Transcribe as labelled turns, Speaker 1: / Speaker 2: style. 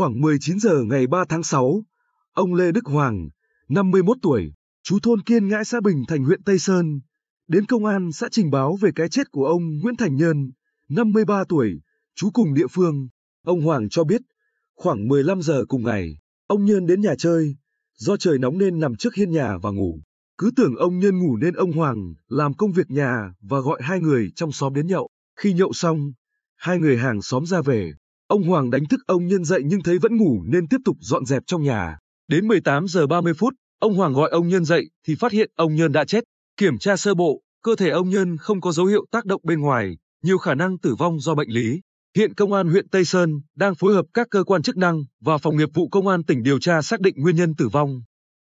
Speaker 1: khoảng 19 giờ ngày 3 tháng 6, ông Lê Đức Hoàng, 51 tuổi, chú thôn Kiên Ngãi xã Bình Thành huyện Tây Sơn, đến công an xã trình báo về cái chết của ông Nguyễn Thành Nhân, 53 tuổi, chú cùng địa phương. Ông Hoàng cho biết, khoảng 15 giờ cùng ngày, ông Nhân đến nhà chơi, do trời nóng nên nằm trước hiên nhà và ngủ. Cứ tưởng ông Nhân ngủ nên ông Hoàng làm công việc nhà và gọi hai người trong xóm đến nhậu. Khi nhậu xong, hai người hàng xóm ra về. Ông Hoàng đánh thức ông Nhân dậy nhưng thấy vẫn ngủ nên tiếp tục dọn dẹp trong nhà. Đến 18 giờ 30 phút, ông Hoàng gọi ông Nhân dậy thì phát hiện ông Nhân đã chết. Kiểm tra sơ bộ, cơ thể ông Nhân không có dấu hiệu tác động bên ngoài, nhiều khả năng tử vong do bệnh lý. Hiện Công an huyện Tây Sơn đang phối hợp các cơ quan chức năng và phòng nghiệp vụ Công an tỉnh điều tra xác định nguyên nhân tử vong.